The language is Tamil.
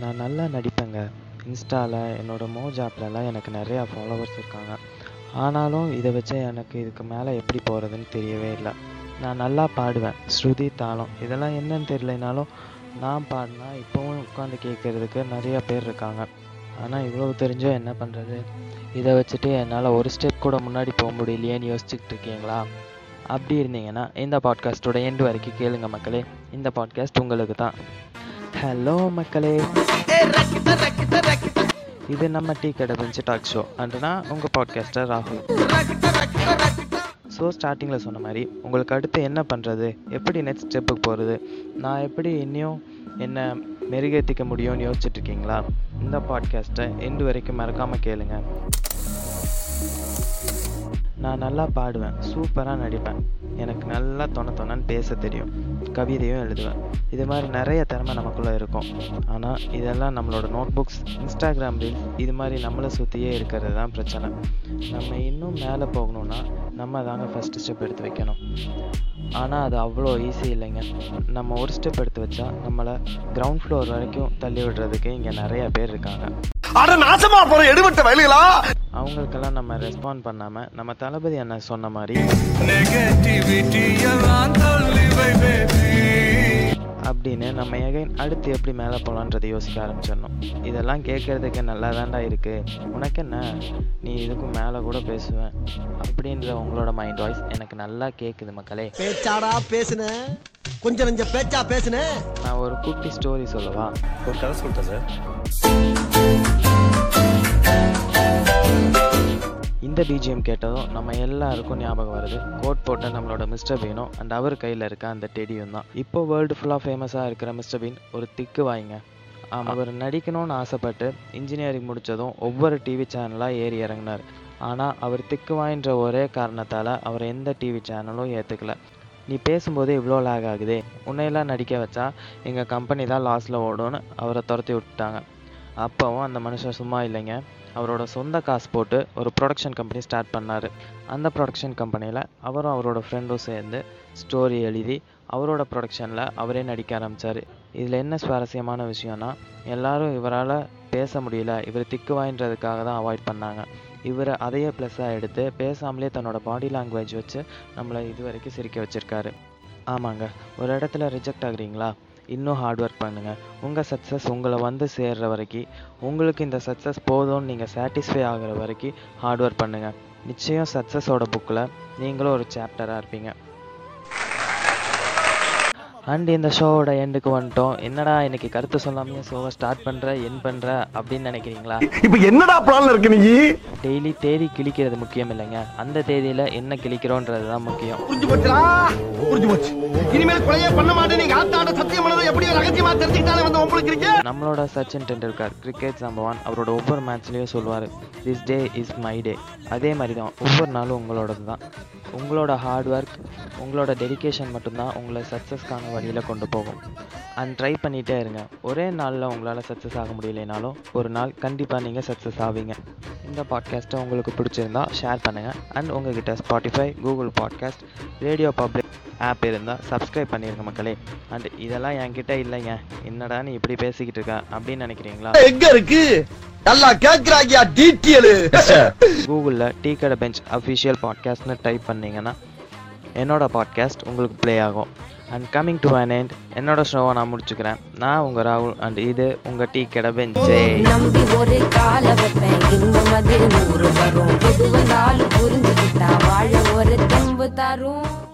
நான் நல்லா நடிப்பேங்க. இன்ஸ்டாவில் என்னோடய மோஜ் ஆப்லலாம் எனக்கு நிறையா ஃபாலோவர்ஸ் இருக்காங்க. ஆனாலும் இதை வச்சு எனக்கு இதுக்கு மேலே எப்படி போகிறதுன்னு தெரியவே இல்லை. நான் நல்லா பாடுவேன். ஸ்ருதி தாளம். இதெல்லாம் என்னன்னு தெரியலனாலும் நான் பாடினா இப்போவும் உட்காந்து கேட்குறதுக்கு நிறையா பேர் இருக்காங்க. ஆனால் இவ்வளோ தெரிஞ்சும் என்ன பண்ணுறது இதை வச்சுட்டு என்னால் ஒரு ஸ்டெப் கூட முன்னாடி போக முடியலையேன்னு யோசிச்சுக்கிட்டு இருக்கீங்களா? அப்படி இருந்தீங்கன்னா இந்த பாட்காஸ்ட்டோட எண்டு வரைக்கும் கேளுங்க மக்களே. இந்த பாட்காஸ்ட் உங்களுக்கு தான் ஹலோ மக்களே. இது நம்ம டீ கடை பெஞ்சு டாக் ஷோ அண்டுனா உங்கள் பாட்காஸ்டர் ராகுல். ஸோ ஸ்டார்டிங்கில் சொன்ன மாதிரி உங்களுக்கு அடுத்து என்ன பண்ணுறது எப்படி நெக்ஸ்ட் ஸ்டெப்புக்கு போகிறது நான் எப்படி இன்னும் என்ன மெருகேற்றிக்க முடியும்னு யோசிச்சுட்ருக்கீங்களா இந்த பாட்காஸ்ட்டை எண்டு வரைக்கும் மறக்காமல் கேளுங்க. நான் நல்லா பாடுவேன். சூப்பராக நடிப்பேன். எனக்கு நல்லா தொண தொணன்னு பேச தெரியும். கவிதையும் எழுதுவேன். இது மாதிரி நிறைய திறமை நமக்குள்ளே இருக்கும். ஆனால் இதெல்லாம் நம்மளோட நோட் புக்ஸ் இன்ஸ்டாகிராம் ரீல்ஸ் இது மாதிரி நம்மளை சுற்றியே இருக்கிறது தான் பிரச்சனை. நம்ம இன்னும் மேலே போகணுன்னா நம்ம தாங்க ஃபஸ்ட்டு ஸ்டெப் எடுத்து வைக்கணும். ஆனால் அது அவ்வளோ ஈஸி இல்லைங்க. நம்ம ஒரு ஸ்டெப் எடுத்து வச்சா நம்மளை கிரவுண்ட் ஃப்ளோர் வரைக்கும் தள்ளி விடுறதுக்கு இங்கே நிறைய பேர் இருக்காங்க. அவங்களுக்கெல்லாம் நம்ம ரெஸ்பாண்ட் பண்ணாமல் நம்ம தளபதி அண்ணன் சொன்ன மாதிரி நம்ம எகைன் அடுத்து எப்படி மேலே போகலான்றதை யோசிக்க ஆரம்பிச்சிடணும். இதெல்லாம் கேட்குறதுக்கு நல்லா தான்டா இருக்குது உனக்கு என்ன நீ இதுக்கும் மேலே கூட பேசுவேன். அப்படின்ற உங்களோட மைண்ட் வாய்ஸ் எனக்கு நல்லா கேட்குது மக்களே. பேச்சாடா பேசுன? கொஞ்சம் நெஞ்ச பேச்சா பேசுன? நான் ஒரு குட்டி ஸ்டோரி சொல்லவா? ஒரு கதை சொல்லிட்டேன் சார். இந்த பிஜிஎம் கேட்டதும் நம்ம எல்லாருக்கும் ஞாபகம் வருது. கோட் போட்ட நம்மளோட மிஸ்டர் பீனும் அண்ட் அவர் கையில் இருக்க அந்த டெடியும் தான். இப்போ வேர்ல்டு ஃபுல்லாக ஃபேமஸாக இருக்கிற மிஸ்டர் பீன் ஒரு திக்கு வாய்ங்க. அவர் நடிக்கணும்னு ஆசைப்பட்டு இன்ஜினியரிங் முடித்ததும் ஒவ்வொரு டிவி சேனலாக ஏறி இறங்கினார். ஆனால் அவர் திக்கு வாய்ன்ற ஒரே காரணத்தால் அவர் எந்த டிவி சேனலும் ஏற்றுக்கல நீ பேசும்போது இவ்வளோ லேக் ஆகுதே. உன்னையெல்லாம் நடிக்க வச்சா எங்கள் கம்பெனி தான் லாஸில் ஓடும்னு அவரை துரத்தி விட்டுட்டாங்க. அப்போவும் அந்த மனுஷன் சும்மா இல்லைங்க. அவரோட சொந்த காசு போட்டு ஒரு ப்ரொடக்ஷன் கம்பெனி ஸ்டார்ட் பண்ணார். அந்த ப்ரொடக்ஷன் கம்பெனியில் அவரும் அவரோட ஃப்ரெண்டும் சேர்ந்து ஸ்டோரி எழுதி அவரோட ப்ரொடக்ஷனில் அவரே நடிக்க ஆரம்பித்தார் இதில் என்ன சுவாரஸ்யமான விஷயம்னா எல்லாரும் இவரால் பேச முடியல. இவர் திக்குவாயின்றதுக்காக தான் அவாய்ட் பண்ணாங்க. இவர் அதையே ப்ளஸ்ஸாக எடுத்து பேசாமலே தன்னோட பாடி லாங்குவேஜ் வச்சு நம்மளை இது வரைக்கும் சிரிக்க வச்சுருக்காரு. ஆமாங்க. ஒரு இடத்துல ரிஜெக்ட் ஆகுறீங்களா? இன்னும் ஹார்ட் ஒர்க் பண்ணுங்கள் உங்கள் சக்ஸஸ் உங்களை வந்து சேர்ற வரைக்கும் உங்களுக்கு இந்த சக்ஸஸ் போதும்னு நீங்கள் சாட்டிஸ்ஃபை ஆகுற வரைக்கும் ஹார்ட் ஒர்க் பண்ணுங்கள் நிச்சயம் சக்ஸஸோட புக்கில் நீங்களும் ஒரு சாப்டராக இருப்பீங்க. அண்ட் இந்த ஷோவோட எண்டுக்கு வந்துட்டோம். என்னடா இன்னைக்கு கருத்து சொல்லாமையே ஷோவை ஸ்டார்ட் பண்ணுற என் பண்ணுற அப்படின்னு நினைக்கிறீங்களா? இப்ப என்னடா பிளான்ல இருக்கு நீ? டெய்லி தேதி கிழிக்கிறது முக்கியம் இல்லைங்க. அந்த தேதியில் என்ன கிழிக்கிறோன்றது தான் முக்கியம். புரிஞ்சு போச்சுடா? புரிஞ்சு போச்சு. இனிமேல் கொலையே பண்ண மாட்டேன். நீங்க ஆத்தாட சத்தியம் பண்ணதை எப்படி ரகசியமா தெரிஞ்சுக்கிட்டாலே வந்து உங்களுக்கு இருக்கீங்க நம்மளோட சச்சின் டெண்டுல்கர் கிரிக்கெட் சம்பவான் அவரோட ஒவ்வொரு மேட்ச்லேயும் சொல்லுவார் this day is my day அதே மாதிரி தான் ஒவ்வொரு நாளும் உங்களோடது தான் உங்களோட ஹார்ட் ஒர்க் உங்களோட டெடிகேஷன் மட்டும்தான் உங்களை சக்ஸஸ்க்கான வழியில் கொண்டு போகும். அண்ட் ட்ரை பண்ணிகிட்டே இருங்க. ஒரே நாளில் உங்களால் சக்ஸஸ் ஆக முடியலைனாலும் ஒரு நாள் கண்டிப்பாக நீங்கள் சக்ஸஸ் ஆவீங்க. இந்த பாட்காஸ்ட்டை உங்களுக்கு பிடிச்சிருந்தா ஷேர் பண்ணுங்கள் அண்ட் உங்ககிட்ட Spotify Google podcast radio public app இருந்தால் சப்ஸ்கிரைப் பண்ணிடுங்க மக்களே. அண்ட் இதெல்லாம் என்கிட்ட இல்லைங்க. என்னடா நீ இப்படி பேசிக்கிட்டு இருக்க அப்படின்னு நினைக்கிறீங்களா? எங்கே இருக்குது நல்லா கேக்குறாங்கயா டீட்டெயில். கூகுளில் டீ கடை பெஞ்ச் அஃபிஷியல் பாட்காஸ்ட்னு டைப் பண்ணீங்கன்னா என்னோட பாட்காஸ்ட் உங்களுக்கு ப்ளே ஆகும். And coming to an end என்னோட ஷோவை நான் முடிச்சுக்கிறேன். நான் உங்கள் ராகுல் அண்ட் இது உங்கள் டீ கடை பெஞ்சே. நம்பி ஒரு கால வைப்பேன். இன்பம் அது நூறு வரும். எது வந்தாலும் புரிஞ்சுக்கிட்டா வாழ ஒரு தெம்பு தரும்.